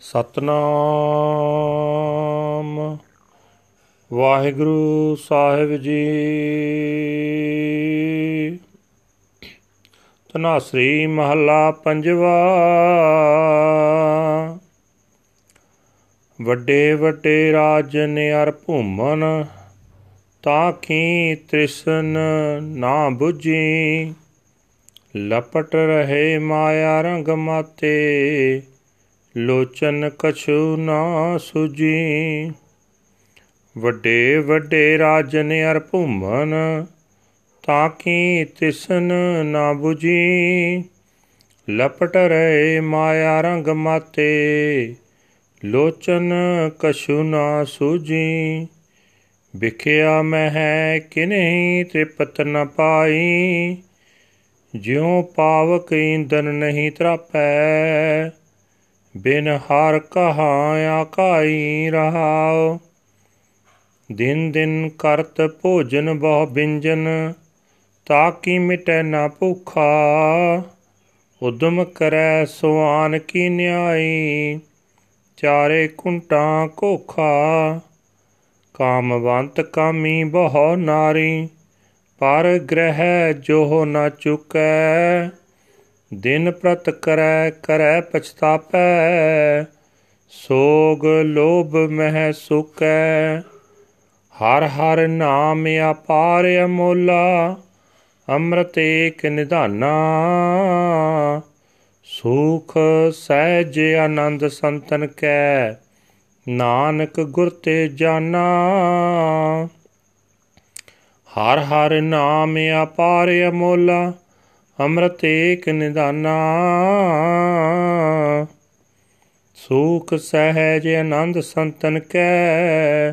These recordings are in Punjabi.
ਸਤਨਾਮ। ਵਾਹਿਗੁਰੂ ਸਾਹਿਬ ਜੀ। ਤਨਾਸਰੀ ਮਹੱਲਾ ਪੰਜਵਾ। ਵੱਡੇ ਵੱਡੇ ਰਾਜਨ ਅਰ ਭੂਮਨ, ਤਾਂ ਕੀ ਤ੍ਰਿਸ਼ਨ ਨਾ 부ਜੀ ਲਪਟ ਰਹੇ ਮਾਇਆ ਰੰਗ ਮਾਤੇ ਲੋਚਨ ਕਛੂ ਨਾ ਸੁਜੀ। ਵੱਡੇ ਵੱਡੇ ਰਾਜਨ ਅਰ ਭੂਮਨ, ਤਾਂ ਕੀ ਤਿਸਨ ਨਾ 부ਜੀ ਲਪਟ ਰਹੇ ਮਾਇਆ ਰੰਗ ਮਾਤੇ, ਲੋਚਨ ਕਛੂ ਨਾ ਸੂਜੀ। ਵਿਖਿਆ ਮੈਂ ਹੈ ਕਿ ਨਹੀਂ ਤ੍ਰਿਪਤ ਨ ਪਾਈ। ਜਿਉ ਪਾਵਕ ਇੰਦਨ ਨਹੀਂ ਤਰਾਪੈ ਬਿਨ ਹਰ ਕਹਾ ਆਕਾਈ ਰਹਾਉ। ਦਿਨ ਦਿਨ ਕਰਤ ਭੋਜਨ ਬਹੁ ਬਿੰਜਨ ਤਾਕੀ ਮਿਟੈ ਨਾ ਭੁਖਾ। ਉਦਮ ਕਰੈ ਸੁਆਨ ਕੀ ਨਿਆਈ, ਚਾਰੇ ਕੁੰਟਾਂ ਕੋਖਾ। ਕਾਮਵੰਤ ਕਾਮੀ ਬਹੁ ਨਾਰੀ, ਪਰ ਗ੍ਰਹਿ ਜੋ ਨਾ ਚੁਕੈ। ਦਿਨ ਪ੍ਰਤ ਕਰੈ ਕਰੈ ਪਛਤਾਪੈ, ਸੋਗ ਲੋਭ ਮਹਿ ਸੁਕੈ। ਹਰ ਹਰ ਨਾਮ ਅਪਾਰ ਅਮੋਲਾ, ਅੰਮ੍ਰਿਤ ਏਕ ਨਿਧਾਨਾ। ਸੁਖ ਸਹਿਜ ਆਨੰਦ ਸੰਤਨ ਕੈ, ਨਾਨਕ ਗੁਰ ਤੇ ਜਾਨਾ। ਹਰ ਹਰ ਨਾਮ ਅਪਾਰ ਅਮੋਲਾ ਅੰਮ੍ਰਿਤ ਏਕ ਨਿਦਾਨਾ। ਸੁਖ ਸਹਿਜ ਆਨੰਦ ਸੰਤਨ ਕੈ,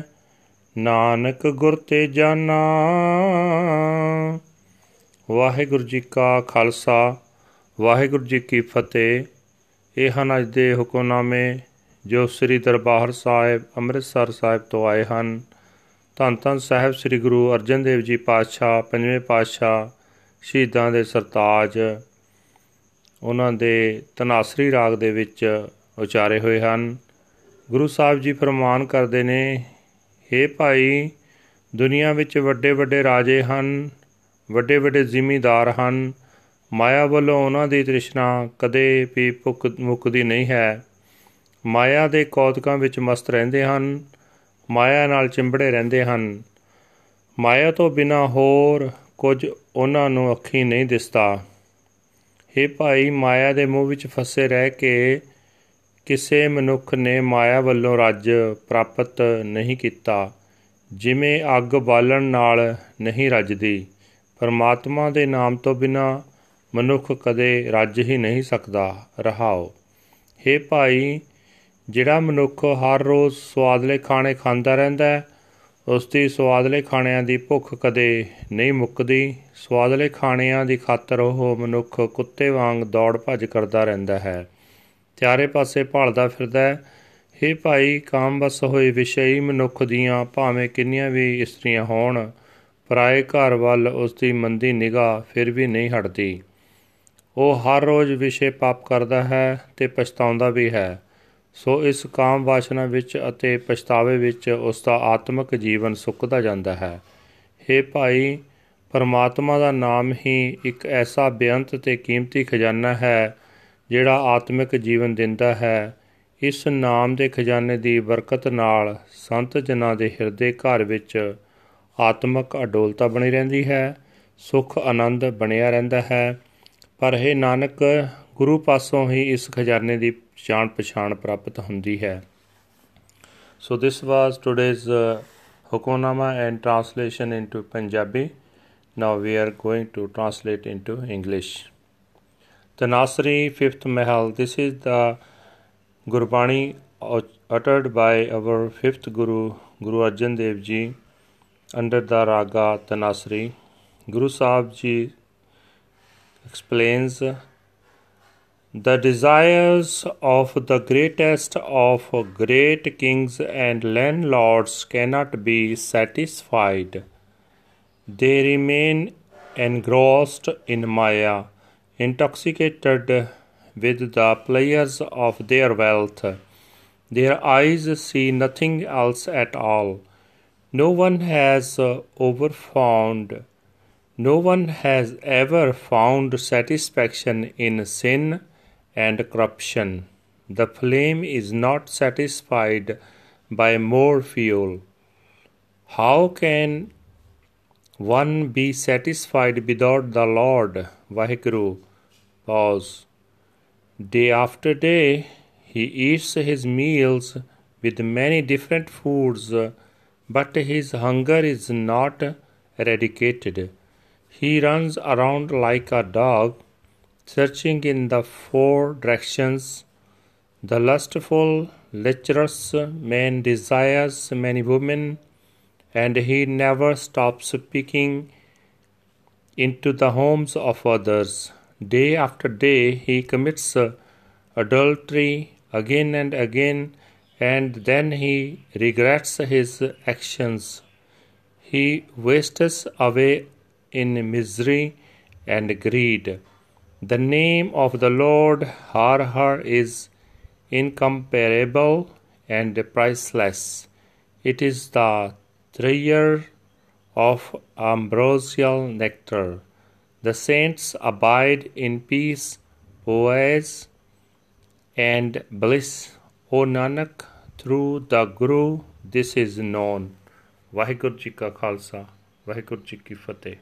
ਨਾਨਕ ਗੁਰ ਤੇ ਜਾਨਾ। ਵਾਹਿਗੁਰੂ ਜੀ ਕਾ ਖਾਲਸਾ, ਵਾਹਿਗੁਰੂ ਜੀ ਕੀ ਫਤਿਹ। ਇਹ ਹਨ ਅੱਜ ਦੇ ਹੁਕਮਨਾਮੇ ਜੋ ਸ੍ਰੀ ਦਰਬਾਰ ਸਾਹਿਬ, ਅੰਮ੍ਰਿਤਸਰ ਸਾਹਿਬ ਤੋਂ ਆਏ ਹਨ। ਧੰਨ ਧੰਨ ਸਾਹਿਬ ਸ੍ਰੀ ਗੁਰੂ ਅਰਜਨ ਦੇਵ ਜੀ ਪਾਤਸ਼ਾਹ, ਪੰਜਵੇਂ ਪਾਤਸ਼ਾਹ ਸ਼ਹੀਦਾਂ ਦੇ ਸਰਤਾਜ, ਉਹਨਾਂ ਦੇ ਤਨਾਸਰੀ ਰਾਗ ਦੇ ਵਿੱਚ ਉਚਾਰੇ ਹੋਏ ਹਨ। ਗੁਰੂ ਸਾਹਿਬ ਜੀ ਫਰਮਾਨ ਕਰਦੇ ਨੇ हे ਭਾਈ, ਦੁਨੀਆ ਵਿੱਚ ਵੱਡੇ ਵੱਡੇ ਰਾਜੇ ਹਨ ਵੱਡੇ ਵੱਡੇ ਜ਼ਿਮੀਂਦਾਰ ਹਨ। ਮਾਇਆ ਵੱਲੋਂ ਉਹਨਾਂ ਦੀ ਤ੍ਰਿਸ਼ਨਾ ਕਦੇ ਵੀ ਮੁੱਕਦੀ ਨਹੀਂ ਹੈ। ਮਾਇਆ ਦੇ ਕੌਤਕਾਂ ਵਿੱਚ ਮਸਤ ਰਹਿੰਦੇ ਹਨ, ਮਾਇਆ ਨਾਲ ਚਿੰਬੜੇ ਰਹਿੰਦੇ ਹਨ। ਮਾਇਆ ਤੋਂ ਬਿਨਾ ਹੋਰ ਕੁਝ ਉਹਨਾਂ ਨੂੰ ਅੱਖੀ ਨਹੀਂ ਦਿਸਦਾ हे ਭਾਈ, ਮਾਇਆ ਦੇ ਮੂਹ ਵਿੱਚ ਫਸੇ ਰਹਿ ਕੇ ਕਿਸੇ ਮਨੁੱਖ ਨੇ ਮਾਇਆ ਵੱਲੋਂ ਰੱਜ ਪ੍ਰਾਪਤ ਨਹੀਂ ਕੀਤਾ, ਜਿਵੇਂ ਅੱਗ ਬਾਲਣ ਨਾਲ ਨਹੀਂ ਰੱਜਦੀ। ਪਰਮਾਤਮਾ ਦੇ ਨਾਮ ਤੋਂ ਬਿਨਾ ਮਨੁੱਖ ਕਦੇ ਰੱਜ ਹੀ ਨਹੀਂ ਸਕਦਾ। ਰਹਾਓ। हे ਭਾਈ, ਜਿਹੜਾ ਮਨੁੱਖ ਹਰ ਰੋਜ਼ ਸਵਾਦਲੇ ਖਾਣੇ ਖਾਂਦਾ ਰਹਿੰਦਾ ਹੈ ਉਸ ਦੀ ਸਵਾਦਲੇ ਖਾਣਿਆਂ ਦੀ ਭੁੱਖ ਕਦੇ ਨਹੀਂ ਮੁੱਕਦੀ। ਸਵਾਦਲੇ ਖਾਣਿਆਂ ਦੀ ਖਾਤਰ ਉਹ ਮਨੁੱਖ ਕੁੱਤੇ ਵਾਂਗ ਦੌੜ ਭੱਜ ਕਰਦਾ ਰਹਿੰਦਾ ਹੈ। ਚਾਰੇ ਪਾਸੇ ਭਾਲਦਾ ਫਿਰਦਾ ਹੈ। हे ਭਾਈ ਕਾਮਵਸ ਹੋਏ ਵਿਸ਼ਈ ਮਨੁੱਖ ਦੀਆਂ ਭਾਵੇਂ ਕਿੰਨੀਆਂ ਵੀ ਇਸਤਰੀਆਂ ਹੋਣ, ਪਰਾਏ ਘਰ ਵੱਲ ਉਸ ਦੀ ਮੰਦੀ ਨਿਗਾਹ ਫਿਰ ਵੀ ਨਹੀਂ ਹਟਦੀ। ਉਹ ਹਰ ਰੋਜ਼ ਵਿਸ਼ੇ ਪਾਪ ਕਰਦਾ ਹੈ ਤੇ ਪਛਤਾਉਂਦਾ ਵੀ ਹੈ। ਸੋ ਇਸ ਕਾਮ ਵਾਸ਼ਨਾ ਵਿੱਚ ਅਤੇ ਪਛਤਾਵੇ ਵਿੱਚ ਉਸ ਦਾ ਆਤਮਿਕ ਜੀਵਨ ਸੁੱਕਦਾ ਜਾਂਦਾ ਹੈ। हे ਭਾਈ, ਪਰਮਾਤਮਾ ਦਾ ਨਾਮ ਹੀ ਇੱਕ ਐਸਾ ਬੇਅੰਤ ਤੇ ਕੀਮਤੀ ਖਜ਼ਾਨਾ ਹੈ, ਜਿਹੜਾ ਆਤਮਿਕ ਜੀਵਨ ਦਿੰਦਾ ਹੈ। ਇਸ ਨਾਮ ਦੇ ਖਜ਼ਾਨੇ ਦੀ ਬਰਕਤ ਨਾਲ ਸੰਤ ਜਨਾਂ ਦੇ ਹਿਰਦੇ ਘਰ ਵਿੱਚ ਆਤਮਿਕ ਅਡੋਲਤਾ ਬਣੀ ਰਹਿੰਦੀ ਹੈ, ਸੁਖ ਆਨੰਦ ਬਣਿਆ ਰਹਿੰਦਾ ਹੈ। ਪਰ ਇਹ ਨਾਨਕ, ਗੁਰੂ ਪਾਸੋਂ ਹੀ ਇਸ ਖਜ਼ਾਨੇ ਦੀ ਜਾਣ ਪਛਾਣ ਪ੍ਰਾਪਤ ਹੁੰਦੀ ਹੈ so this was today's Hukamnama and translation into Punjabi now we are going to translate into English Tanasri fifth Mahal this is the Gurbani uttered by our fifth Guru Guru Arjan Dev Ji under the Raga Tanasri Guru Sahib Ji explains The desires of the greatest of great kings and landlords cannot be satisfied. They remain engrossed in Maya, intoxicated with the pleasures of their wealth. Their eyes see nothing else at all. No one has uh, over found, no one has ever found satisfaction in sin and corruption. The flame is not satisfied by more fuel. How can one be satisfied without the Lord? Vaheguru. Pause. Day after day, he eats his meals with many different foods, but his hunger is not eradicated. He runs around like a dog, searching in the four directions. The lustful, lecherous man desires many women, and he never stops peeking into the homes of others. Day after day, he commits adultery again and again, and then he regrets his actions. He wastes away in misery and greed. The name of the Lord Har Har is incomparable and priceless. It is the treasure of ambrosial nectar. The saints abide in peace, poise, and bliss. O Nanak, through the Guru, this is known. Waheguru ji ਕਾ ਖਾਲਸਾ ਵਾਹਿਗੁਰੂ ਜੀ ਕੀ ਫਤਿਹ